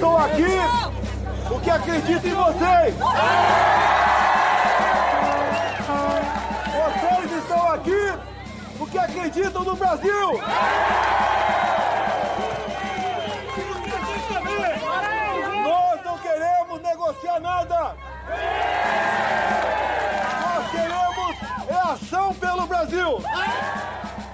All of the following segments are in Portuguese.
estou aqui porque acredito em vocês. Vocês estão aqui porque acreditam no Brasil. Nós não queremos negociar nada. Nós queremos é ação pelo Brasil.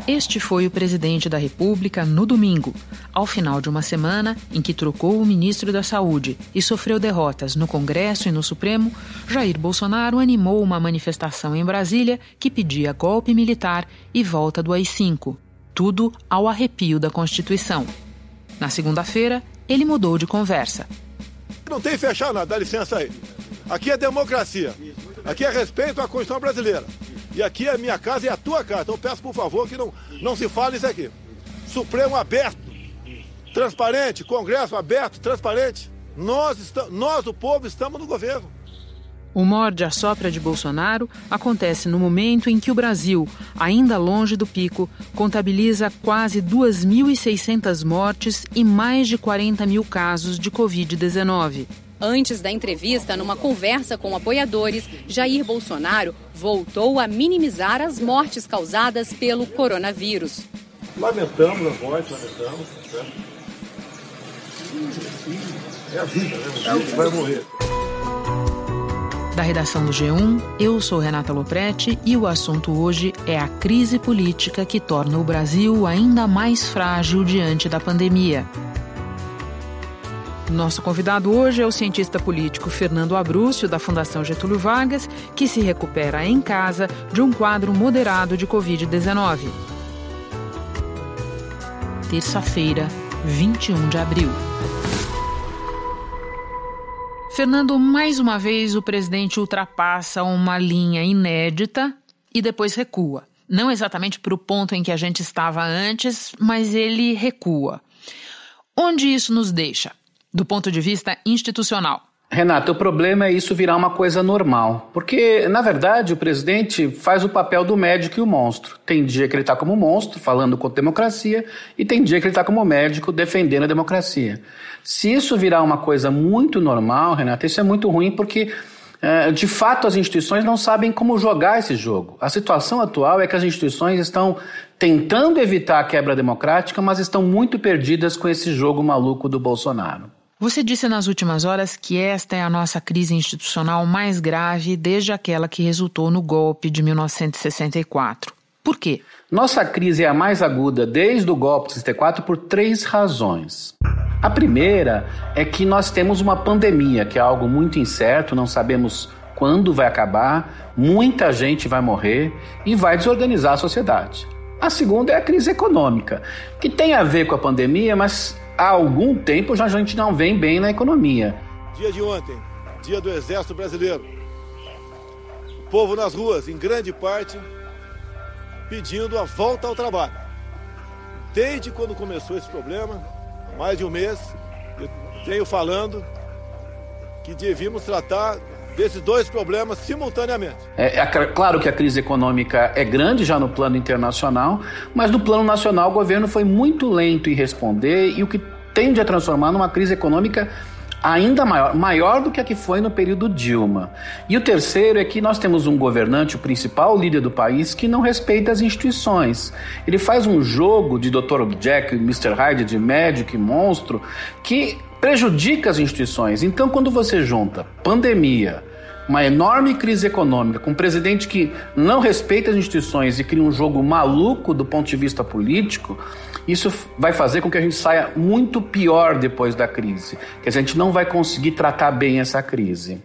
Este foi o presidente da República no domingo, ao final de uma semana em que trocou o ministro da Saúde e sofreu derrotas no Congresso e no Supremo. Jair Bolsonaro animou uma manifestação em Brasília que pedia golpe militar e volta do AI-5, tudo ao arrepio da Constituição. Na segunda-feira, ele mudou de conversa. Não tem fechar nada, dá licença aí. Aqui é democracia. Aqui é respeito à Constituição brasileira. E aqui é a minha casa e a tua casa. Então peço por favor que não, não se fale isso aqui. Supremo aberto, transparente, Congresso aberto, transparente. Nós, estamos, nós, o povo, estamos no governo. O morde a sopra de Bolsonaro acontece no momento em que o Brasil, ainda longe do pico, contabiliza quase 2.600 mortes e mais de 40 mil casos de Covid-19. Antes da entrevista, numa conversa com apoiadores, Jair Bolsonaro voltou a minimizar as mortes causadas pelo coronavírus. Lamentamos as mortes, lamentamos. Certo? É a vida, né? A gente vai morrer. Da redação do G1, eu sou Renata Loprete e o assunto hoje é a crise política que torna o Brasil ainda mais frágil diante da pandemia. Nosso convidado hoje é o cientista político Fernando Abrúcio, da Fundação Getúlio Vargas, que se recupera em casa de um quadro moderado de Covid-19. Terça-feira, 21 de abril. Fernando, mais uma vez o presidente ultrapassa uma linha inédita e depois recua. Não exatamente para o ponto em que a gente estava antes, mas ele recua. Onde isso nos deixa? Do ponto de vista institucional? Renato, o problema é isso virar uma coisa normal. Porque, na verdade, o presidente faz o papel do médico e o monstro. Tem dia que ele está como monstro, falando contra a democracia, e tem dia que ele está como médico, defendendo a democracia. Se isso virar uma coisa muito normal, Renato, isso é muito ruim porque, é, de fato, as instituições não sabem como jogar esse jogo. A situação atual é que as instituições estão tentando evitar a quebra democrática, mas estão muito perdidas com esse jogo maluco do Bolsonaro. Você disse nas últimas horas que esta é a nossa crise institucional mais grave desde aquela que resultou no golpe de 1964. Por quê? Nossa crise é a mais aguda desde o golpe de 64 por três razões. A primeira é que nós temos uma pandemia, que é algo muito incerto, não sabemos quando vai acabar, muita gente vai morrer e vai desorganizar a sociedade. A segunda é a crise econômica, que tem a ver com a pandemia, mas há algum tempo já a gente não vem bem na economia. Dia de ontem, dia do Exército Brasileiro. O povo nas ruas, em grande parte, pedindo a volta ao trabalho. Desde quando começou esse problema, há mais de um mês, eu venho falando que devíamos tratar desses dois problemas simultaneamente. É, é, claro que a crise econômica é grande já no plano internacional, mas no plano nacional o governo foi muito lento em responder e o que tende a transformar numa crise econômica ainda maior, maior do que a que foi no período Dilma. E o terceiro é que nós temos um governante, o principal líder do país, que não respeita as instituições. Ele faz um jogo de Dr. Jack Mr. Hyde, de médico e monstro, que prejudica as instituições. Então, quando você junta pandemia, uma enorme crise econômica, com um presidente que não respeita as instituições e cria um jogo maluco do ponto de vista político, isso vai fazer com que a gente saia muito pior depois da crise. Que a gente não vai conseguir tratar bem essa crise.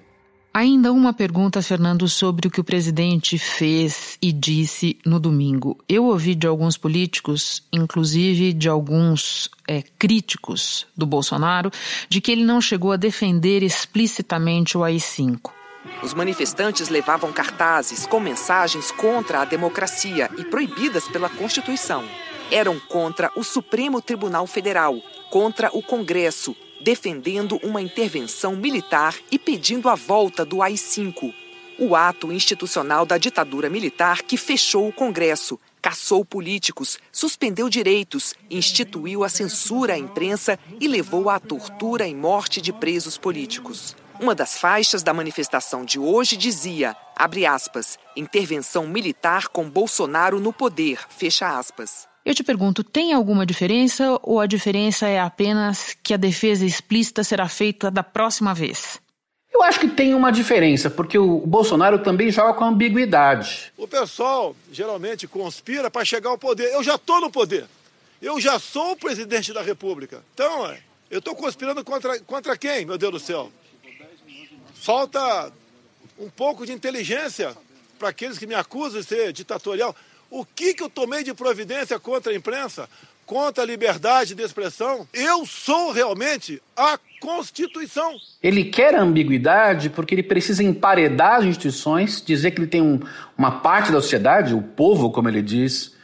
Ainda uma pergunta, Fernando, sobre o que o presidente fez e disse no domingo. Eu ouvi de alguns políticos, inclusive de alguns é, críticos do Bolsonaro, de que ele não chegou a defender explicitamente o AI-5. Os manifestantes levavam cartazes com mensagens contra a democracia e proibidas pela Constituição. Eram contra o Supremo Tribunal Federal, contra o Congresso, defendendo uma intervenção militar e pedindo a volta do AI-5, o ato institucional da ditadura militar que fechou o Congresso, caçou políticos, suspendeu direitos, instituiu a censura à imprensa e levou à tortura e morte de presos políticos. Uma das faixas da manifestação de hoje dizia, abre aspas, intervenção militar com Bolsonaro no poder, fecha aspas. Eu te pergunto, tem alguma diferença ou a diferença é apenas que a defesa explícita será feita da próxima vez? Eu acho que tem uma diferença, porque o Bolsonaro também joga com ambiguidade. O pessoal geralmente conspira para chegar ao poder. Eu já estou no poder. Eu já sou o presidente da República. Então, eu estou conspirando contra, contra quem, meu Deus do céu? Falta um pouco de inteligência para aqueles que me acusam de ser ditatorial. O que, que eu tomei de providência contra a imprensa? contra a liberdade de expressão. Eu sou realmente a Constituição. Ele quer a ambiguidade porque ele precisa emparedar as instituições, dizer que ele tem um, uma parte da sociedade, o povo, como ele diz,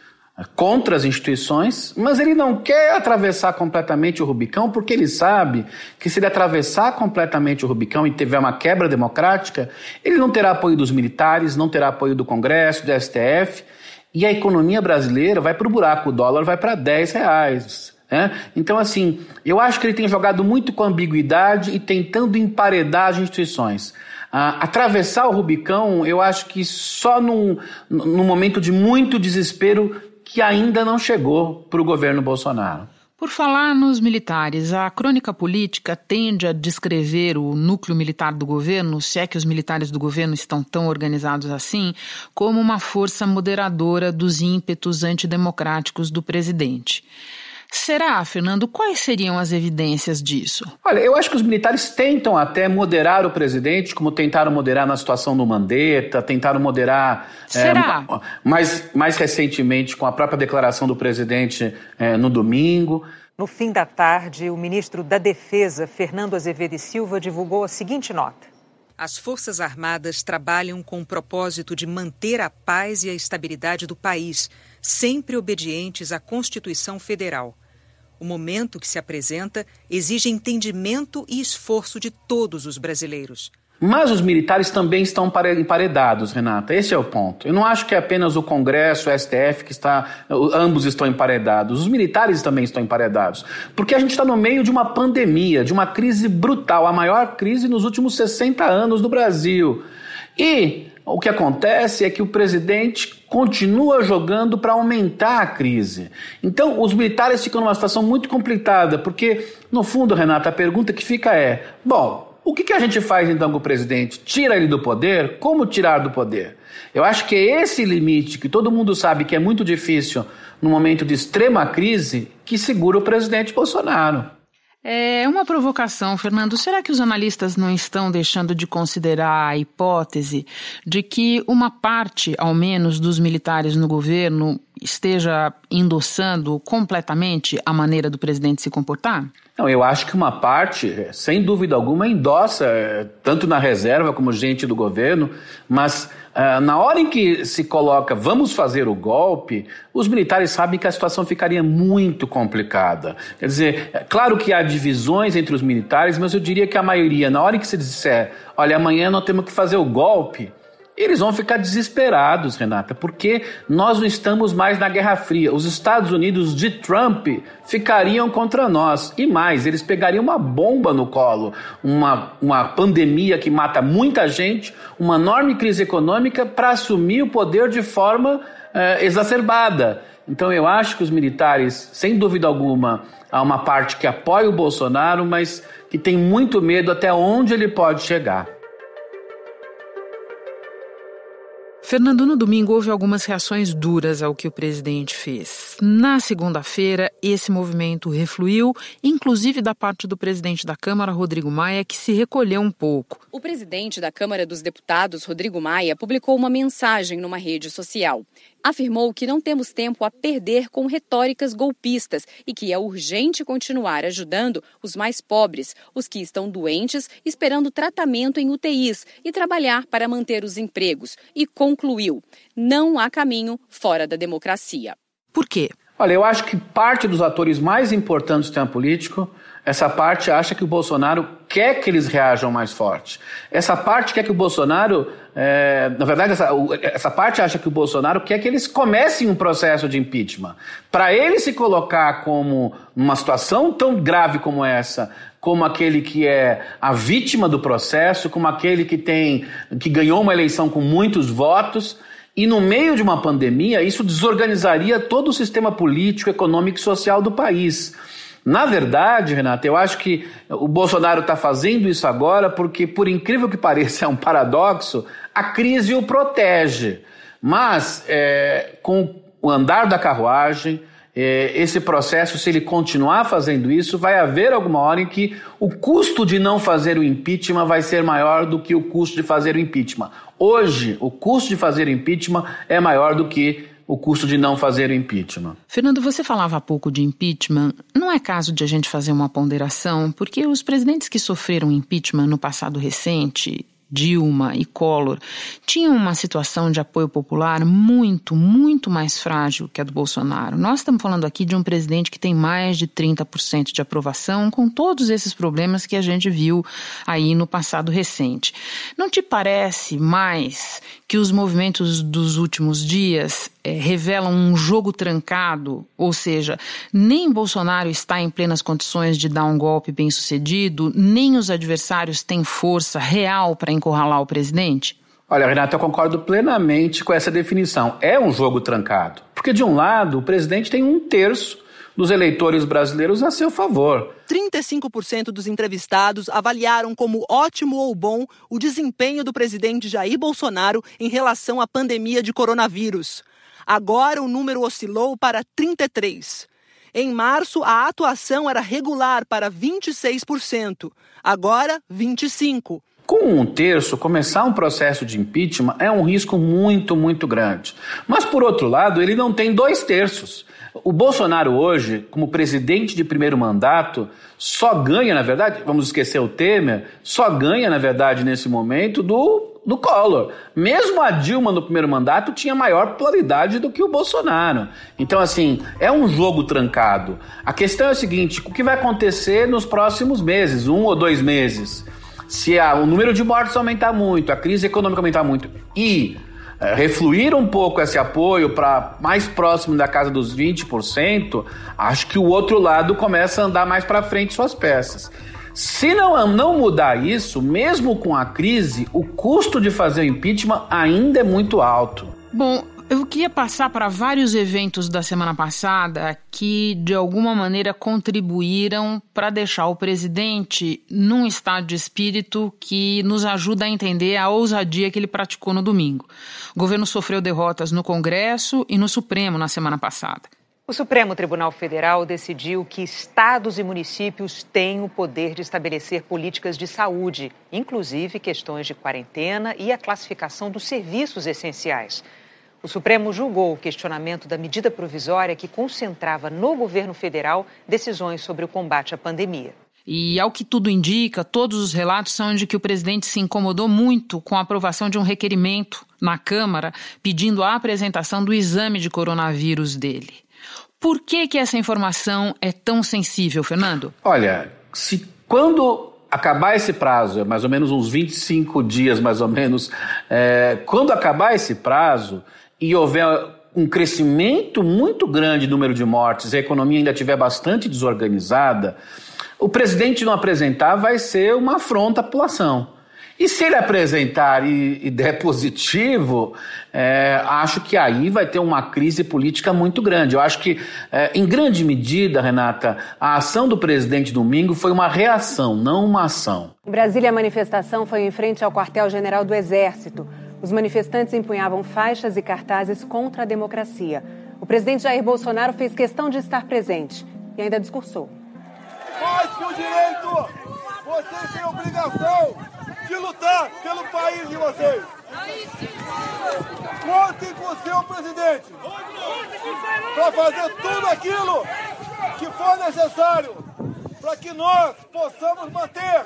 contra as instituições, mas ele não quer atravessar completamente o Rubicão porque ele sabe que se ele atravessar completamente o Rubicão e tiver uma quebra democrática, ele não terá apoio dos militares, não terá apoio do Congresso, do STF e a economia brasileira vai para o buraco, o dólar vai para 10 reais. Né? Então, assim, eu acho que ele tem jogado muito com ambiguidade e tentando emparedar as instituições. Ah, atravessar o Rubicão, eu acho que só num, num momento de muito desespero que ainda não chegou para o governo Bolsonaro. Por falar nos militares, a crônica política tende a descrever o núcleo militar do governo, se é que os militares do governo estão tão organizados assim, como uma força moderadora dos ímpetos antidemocráticos do presidente. Será, Fernando, quais seriam as evidências disso? Olha, eu acho que os militares tentam até moderar o presidente, como tentaram moderar na situação do Mandetta, tentaram moderar. Será? É, mais, mais recentemente com a própria declaração do presidente é, no domingo. No fim da tarde, o ministro da Defesa, Fernando Azevedo e Silva, divulgou a seguinte nota. As Forças Armadas trabalham com o propósito de manter a paz e a estabilidade do país sempre obedientes à Constituição Federal. O momento que se apresenta exige entendimento e esforço de todos os brasileiros. Mas os militares também estão emparedados, Renata. Esse é o ponto. Eu não acho que é apenas o Congresso, o STF que está. Ambos estão emparedados. Os militares também estão emparedados. Porque a gente está no meio de uma pandemia, de uma crise brutal, a maior crise nos últimos 60 anos do Brasil. E o que acontece é que o presidente continua jogando para aumentar a crise. Então, os militares ficam numa situação muito complicada, porque, no fundo, Renata, a pergunta que fica é: bom, o que, a gente faz então com o presidente? Tira ele do poder? Como tirar do poder? Eu acho que é esse limite, que todo mundo sabe que é muito difícil no momento de extrema crise, que segura o presidente Bolsonaro. É uma provocação, Fernando. Será que os analistas não estão deixando de considerar a hipótese de que uma parte, ao menos, dos militares no governo esteja endossando completamente a maneira do presidente se comportar? Não, eu acho que uma parte, sem dúvida alguma, endossa, eh, tanto na reserva como gente do governo, mas uh, na hora em que se coloca vamos fazer o golpe, os militares sabem que a situação ficaria muito complicada. Quer dizer, é claro que há divisões entre os militares, mas eu diria que a maioria, na hora em que se disser, olha, amanhã nós temos que fazer o golpe, eles vão ficar desesperados, Renata, porque nós não estamos mais na Guerra Fria. Os Estados Unidos de Trump ficariam contra nós. E mais, eles pegariam uma bomba no colo, uma, uma pandemia que mata muita gente, uma enorme crise econômica para assumir o poder de forma eh, exacerbada. Então eu acho que os militares, sem dúvida alguma, há uma parte que apoia o Bolsonaro, mas que tem muito medo até onde ele pode chegar. Fernando, no domingo houve algumas reações duras ao que o presidente fez. Na segunda-feira, esse movimento refluiu, inclusive da parte do presidente da Câmara, Rodrigo Maia, que se recolheu um pouco. O presidente da Câmara dos Deputados, Rodrigo Maia, publicou uma mensagem numa rede social afirmou que não temos tempo a perder com retóricas golpistas e que é urgente continuar ajudando os mais pobres, os que estão doentes, esperando tratamento em UTIs e trabalhar para manter os empregos. E concluiu: não há caminho fora da democracia. Por quê? Olha, eu acho que parte dos atores mais importantes do sistema político, essa parte acha que o Bolsonaro quer que eles reajam mais forte. Essa parte quer que o Bolsonaro, é, na verdade, essa, essa parte acha que o Bolsonaro quer que eles comecem um processo de impeachment. Para ele se colocar como uma situação tão grave como essa, como aquele que é a vítima do processo, como aquele que tem que ganhou uma eleição com muitos votos, e no meio de uma pandemia, isso desorganizaria todo o sistema político, econômico e social do país. Na verdade, Renata, eu acho que o Bolsonaro está fazendo isso agora porque, por incrível que pareça, é um paradoxo, a crise o protege. Mas, é, com o andar da carruagem, é, esse processo, se ele continuar fazendo isso, vai haver alguma hora em que o custo de não fazer o impeachment vai ser maior do que o custo de fazer o impeachment. Hoje, o custo de fazer o impeachment é maior do que o custo de não fazer o impeachment. Fernando, você falava há pouco de impeachment. Não é caso de a gente fazer uma ponderação, porque os presidentes que sofreram impeachment no passado recente Dilma e Collor tinham uma situação de apoio popular muito, muito mais frágil que a do Bolsonaro. Nós estamos falando aqui de um presidente que tem mais de 30% de aprovação, com todos esses problemas que a gente viu aí no passado recente. Não te parece mais que os movimentos dos últimos dias é, revelam um jogo trancado, ou seja, nem Bolsonaro está em plenas condições de dar um golpe bem sucedido, nem os adversários têm força real para encurralar o presidente? Olha, Renato, eu concordo plenamente com essa definição. É um jogo trancado. Porque, de um lado, o presidente tem um terço dos eleitores brasileiros a seu favor. 35% dos entrevistados avaliaram como ótimo ou bom o desempenho do presidente Jair Bolsonaro em relação à pandemia de coronavírus. Agora o número oscilou para 33%. Em março, a atuação era regular para 26%, agora 25%. Com um terço, começar um processo de impeachment é um risco muito, muito grande. Mas, por outro lado, ele não tem dois terços. O Bolsonaro hoje, como presidente de primeiro mandato, só ganha, na verdade, vamos esquecer o Temer, só ganha, na verdade, nesse momento, do, do Collor. Mesmo a Dilma no primeiro mandato tinha maior pluralidade do que o Bolsonaro. Então, assim, é um jogo trancado. A questão é a seguinte: o que vai acontecer nos próximos meses, um ou dois meses? Se a, o número de mortes aumentar muito, a crise econômica aumentar muito e é, refluir um pouco esse apoio para mais próximo da casa dos 20%, acho que o outro lado começa a andar mais para frente suas peças. Se não, não mudar isso, mesmo com a crise, o custo de fazer o impeachment ainda é muito alto. Bom, eu queria passar para vários eventos da semana passada que, de alguma maneira, contribuíram para deixar o presidente num estado de espírito que nos ajuda a entender a ousadia que ele praticou no domingo. O governo sofreu derrotas no Congresso e no Supremo na semana passada. O Supremo Tribunal Federal decidiu que estados e municípios têm o poder de estabelecer políticas de saúde, inclusive questões de quarentena e a classificação dos serviços essenciais. O Supremo julgou o questionamento da medida provisória que concentrava no governo federal decisões sobre o combate à pandemia. E, ao que tudo indica, todos os relatos são de que o presidente se incomodou muito com a aprovação de um requerimento na Câmara pedindo a apresentação do exame de coronavírus dele. Por que, que essa informação é tão sensível, Fernando? Olha, se quando acabar esse prazo, é mais ou menos uns 25 dias, mais ou menos, é, quando acabar esse prazo, e houver um crescimento muito grande do número de mortes e a economia ainda estiver bastante desorganizada, o presidente não apresentar vai ser uma afronta à população. E se ele apresentar e, e der positivo, é, acho que aí vai ter uma crise política muito grande. Eu acho que, é, em grande medida, Renata, a ação do presidente domingo foi uma reação, não uma ação. Em Brasília, a manifestação foi em frente ao quartel-general do Exército. Os manifestantes empunhavam faixas e cartazes contra a democracia. O presidente Jair Bolsonaro fez questão de estar presente e ainda discursou. Mais que o direito, vocês têm a obrigação de lutar pelo país de vocês. Contem com o seu presidente para fazer tudo aquilo que for necessário para que nós possamos manter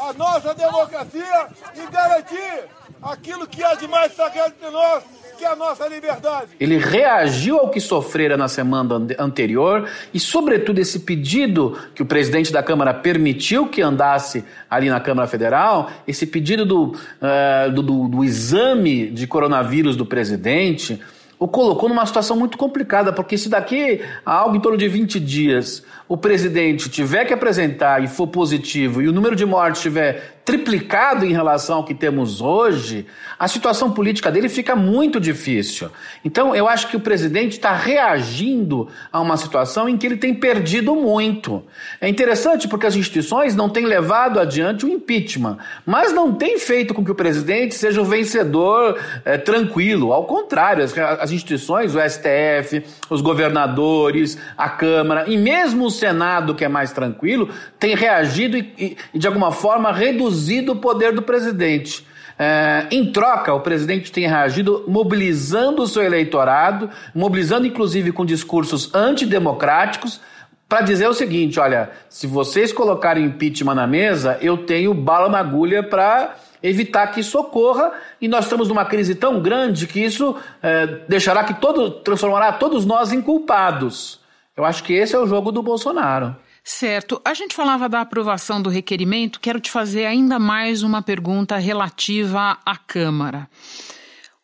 a nossa democracia e garantir aquilo que há de mais sagrado entre nós, que é a nossa liberdade. Ele reagiu ao que sofrera na semana anterior e, sobretudo, esse pedido que o presidente da Câmara permitiu que andasse ali na Câmara Federal, esse pedido do, uh, do, do, do exame de coronavírus do presidente, o colocou numa situação muito complicada, porque se daqui a algo em torno de 20 dias o presidente tiver que apresentar e for positivo e o número de mortes tiver triplicado em relação ao que temos hoje, a situação política dele fica muito difícil. Então, eu acho que o presidente está reagindo a uma situação em que ele tem perdido muito. É interessante porque as instituições não têm levado adiante o impeachment, mas não tem feito com que o presidente seja o vencedor é, tranquilo. Ao contrário, as, as instituições, o STF, os governadores, a Câmara e mesmo o Senado, que é mais tranquilo, tem reagido e, e de alguma forma reduzido reduzido o poder do presidente. É, em troca, o presidente tem reagido mobilizando o seu eleitorado, mobilizando inclusive com discursos antidemocráticos, para dizer o seguinte: olha, se vocês colocarem impeachment na mesa, eu tenho bala na agulha para evitar que isso ocorra, e nós estamos numa crise tão grande que isso é, deixará que todo, transformará todos nós em culpados. Eu acho que esse é o jogo do Bolsonaro. Certo. A gente falava da aprovação do requerimento. Quero te fazer ainda mais uma pergunta relativa à Câmara.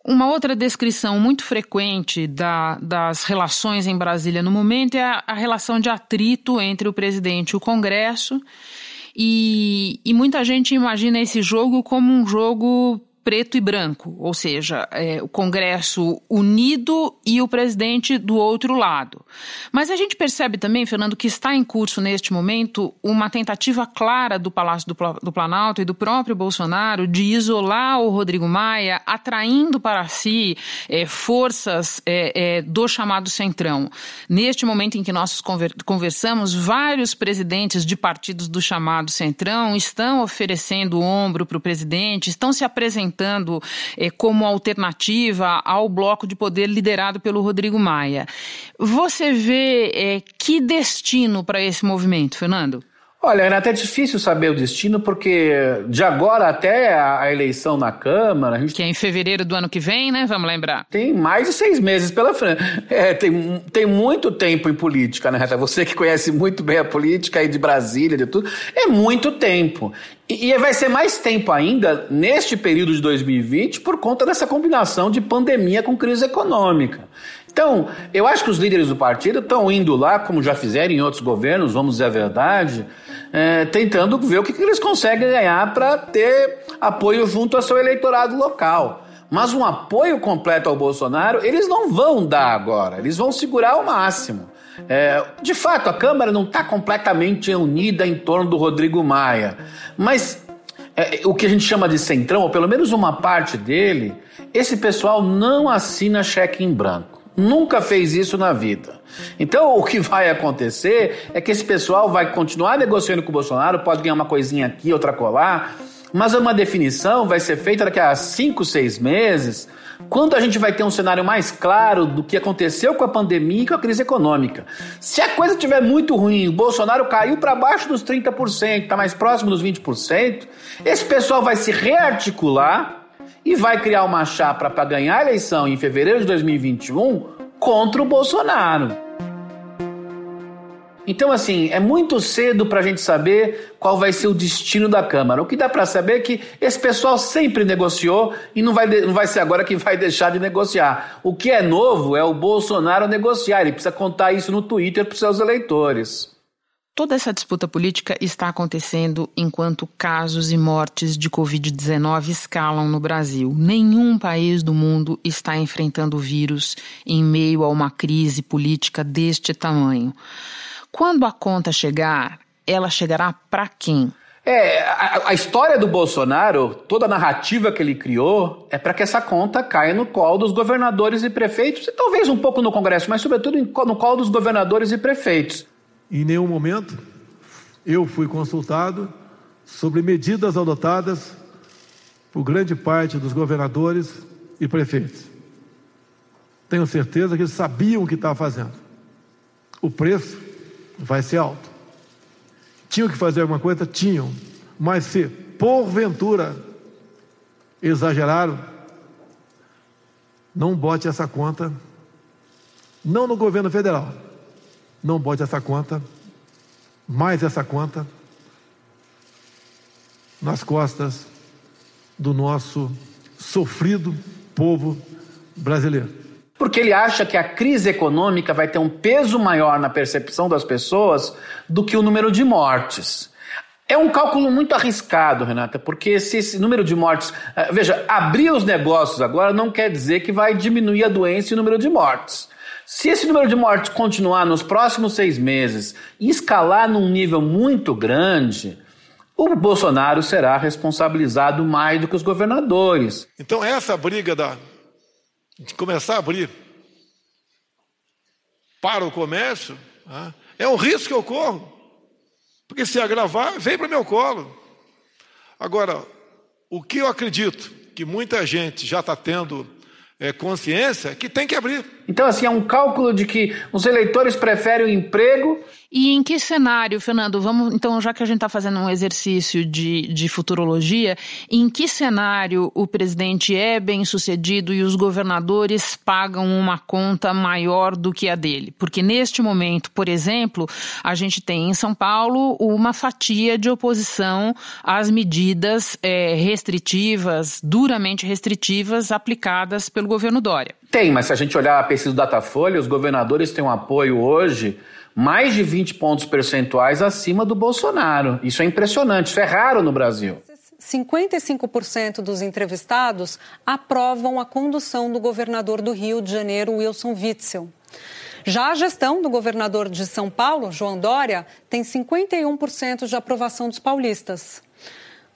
Uma outra descrição muito frequente da, das relações em Brasília no momento é a, a, relação de atrito entre o presidente e o Congresso. E, e muita gente imagina esse jogo como um jogo preto e branco, ou seja, é, o Congresso unido e o presidente do outro lado. Mas a gente percebe também, Fernando, que está em curso neste momento uma tentativa clara do Palácio do, do Planalto e do próprio Bolsonaro de isolar o Rodrigo Maia, atraindo para si é, forças é, é do chamado Centrão. Neste momento em que nós conversamos, vários presidentes de partidos do chamado Centrão estão oferecendo ombro para o presidente, estão se apresentando apresentando é, como alternativa ao bloco de poder liderado pelo Rodrigo Maia. Você vê é, que destino para esse movimento, Fernando? Olha, é até difícil saber o destino, porque de agora até a eleição na Câmara. Gente... Que é em fevereiro do ano que vem, né? Vamos lembrar. Tem mais de seis meses pela frente. É, tem, tem muito tempo em política, né, Reta? Você que conhece muito bem a política aí de Brasília, de tudo. É muito tempo. E, e vai ser mais tempo ainda neste período de 2020 por conta dessa combinação de pandemia com crise econômica. Então, eu acho que os líderes do partido estão indo lá, como já fizeram em outros governos, vamos dizer a verdade, é, tentando ver o que, que eles conseguem ganhar para ter apoio junto ao seu eleitorado local. Mas um apoio completo ao Bolsonaro, eles não vão dar agora, eles vão segurar ao máximo. É, de fato, a Câmara não está completamente unida em torno do Rodrigo Maia, mas é, o que a gente chama de centrão, ou pelo menos uma parte dele, esse pessoal não assina cheque em branco. Nunca fez isso na vida. Então, o que vai acontecer é que esse pessoal vai continuar negociando com o Bolsonaro, pode ganhar uma coisinha aqui, outra colar, mas uma definição vai ser feita daqui a cinco, seis meses, quando a gente vai ter um cenário mais claro do que aconteceu com a pandemia e com a crise econômica. Se a coisa estiver muito ruim, o Bolsonaro caiu para baixo dos 30%, está mais próximo dos 20%, esse pessoal vai se rearticular e vai criar uma chapa para ganhar a eleição em fevereiro de 2021 contra o Bolsonaro. Então, assim, é muito cedo para a gente saber qual vai ser o destino da Câmara. O que dá para saber é que esse pessoal sempre negociou e não vai, não vai ser agora que vai deixar de negociar. O que é novo é o Bolsonaro negociar. Ele precisa contar isso no Twitter para os seus eleitores. Toda essa disputa política está acontecendo enquanto casos e mortes de Covid-19 escalam no Brasil. Nenhum país do mundo está enfrentando o vírus em meio a uma crise política deste tamanho. Quando a conta chegar, ela chegará para quem? É, a, a, história do Bolsonaro, toda a narrativa que ele criou, é para que essa conta caia no colo dos governadores e prefeitos, e talvez um pouco no Congresso, mas sobretudo no colo dos governadores e prefeitos. Em nenhum momento eu fui consultado sobre medidas adotadas por grande parte dos governadores e prefeitos. Tenho certeza que eles sabiam o que estavam fazendo. O preço vai ser alto. Tinham que fazer alguma coisa? Tinham. Mas se, porventura, exageraram, não bote essa conta, não no governo federal, não bote essa conta, mais essa conta, nas costas do nosso sofrido povo brasileiro. Porque ele acha que a crise econômica vai ter um peso maior na percepção das pessoas do que o número de mortes. É um cálculo muito arriscado, Renata, porque se esse número de mortes. Eh, veja, abrir os negócios agora não quer dizer que vai diminuir a doença e o número de mortes. Se esse número de mortes continuar nos próximos seis meses e escalar num nível muito grande, o Bolsonaro será responsabilizado mais do que os governadores. Então, essa briga da, de começar a abrir para o comércio né, é um risco que eu corro. Porque se agravar, vem para o meu colo. Agora, o que eu acredito que muita gente já está tendo é, consciência que tem que abrir. Então, assim, é um cálculo de que os eleitores preferem o emprego e em que cenário, Fernando? Vamos, então, já que a gente está fazendo um exercício de, de futurologia, em que cenário o presidente é bem sucedido e os governadores pagam uma conta maior do que a dele? Porque neste momento, por exemplo, a gente tem em São Paulo uma fatia de oposição às medidas é, restritivas, duramente restritivas, aplicadas pelo governo Dória. Tem, mas se a gente olhar a pesquisa do Datafolha, os governadores têm um apoio hoje mais de 20 pontos percentuais acima do Bolsonaro. Isso é impressionante, isso é raro no Brasil. 55% dos entrevistados aprovam a condução do governador do Rio de Janeiro, Wilson Witzel. Já a gestão do governador de São Paulo, João Dória, tem 51% de aprovação dos paulistas.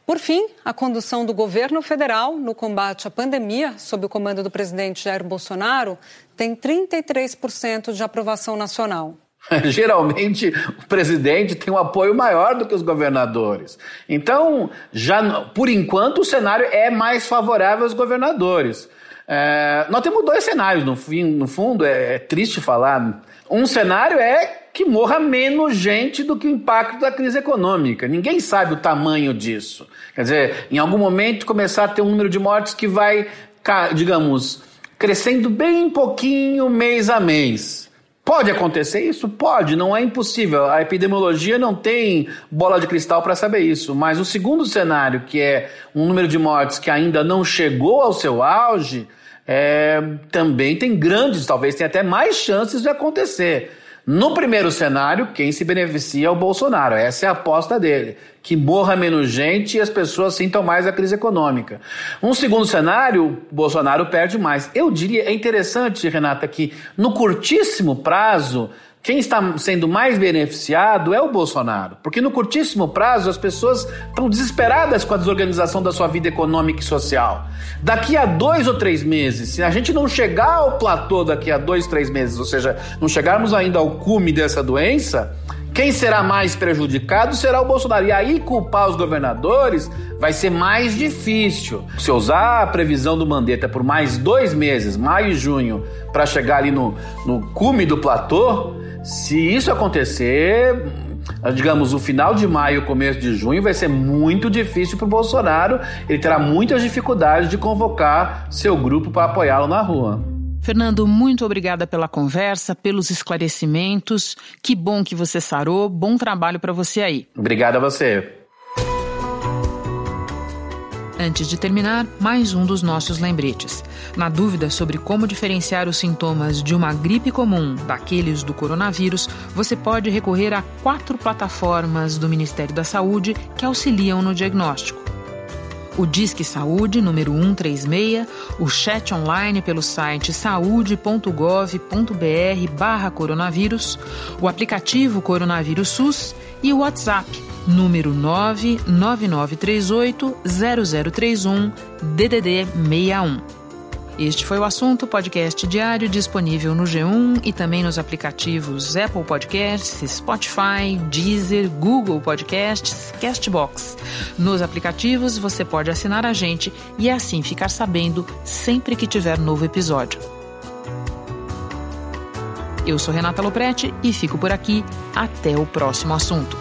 Por fim, a condução do governo federal no combate à pandemia, sob o comando do presidente Jair Bolsonaro, tem 33% de aprovação nacional. Geralmente o presidente tem um apoio maior do que os governadores. Então, já por enquanto, o cenário é mais favorável aos governadores. É, nós temos dois cenários, no, fim, no fundo, é, é triste falar. Um cenário é que morra menos gente do que o impacto da crise econômica. Ninguém sabe o tamanho disso. Quer dizer, em algum momento começar a ter um número de mortes que vai, digamos, crescendo bem pouquinho mês a mês. Pode acontecer isso? Pode, não é impossível. A epidemiologia não tem bola de cristal para saber isso. Mas o segundo cenário, que é um número de mortes que ainda não chegou ao seu auge, é, também tem grandes, talvez tenha até mais chances de acontecer. No primeiro cenário, quem se beneficia é o Bolsonaro. Essa é a aposta dele. Que morra menos gente e as pessoas sintam mais a crise econômica. Um segundo cenário, Bolsonaro perde mais. Eu diria, é interessante, Renata, que no curtíssimo prazo, quem está sendo mais beneficiado é o Bolsonaro, porque no curtíssimo prazo as pessoas estão desesperadas com a desorganização da sua vida econômica e social. Daqui a dois ou três meses, se a gente não chegar ao platô daqui a dois, três meses, ou seja, não chegarmos ainda ao cume dessa doença, quem será mais prejudicado será o Bolsonaro. E aí culpar os governadores vai ser mais difícil. Se usar a previsão do Mandetta por mais dois meses, maio e junho, para chegar ali no, no cume do platô, se isso acontecer, digamos, o final de maio, começo de junho, vai ser muito difícil para o Bolsonaro. Ele terá muitas dificuldades de convocar seu grupo para apoiá-lo na rua. Fernando, muito obrigada pela conversa, pelos esclarecimentos. Que bom que você sarou. Bom trabalho para você aí. Obrigado a você. Antes de terminar, mais um dos nossos lembretes. Na dúvida sobre como diferenciar os sintomas de uma gripe comum daqueles do coronavírus, você pode recorrer a quatro plataformas do Ministério da Saúde que auxiliam no diagnóstico. O Disque Saúde número 136, o chat online pelo site saude.gov.br/coronavírus, o aplicativo Coronavírus SUS e o WhatsApp número 99938 0031 DDD 61. Este foi o assunto podcast diário disponível no G1 e também nos aplicativos Apple Podcasts, Spotify, Deezer, Google Podcasts, Castbox. Nos aplicativos você pode assinar a gente e assim ficar sabendo sempre que tiver novo episódio. Eu sou Renata Loprete e fico por aqui. Até o próximo assunto.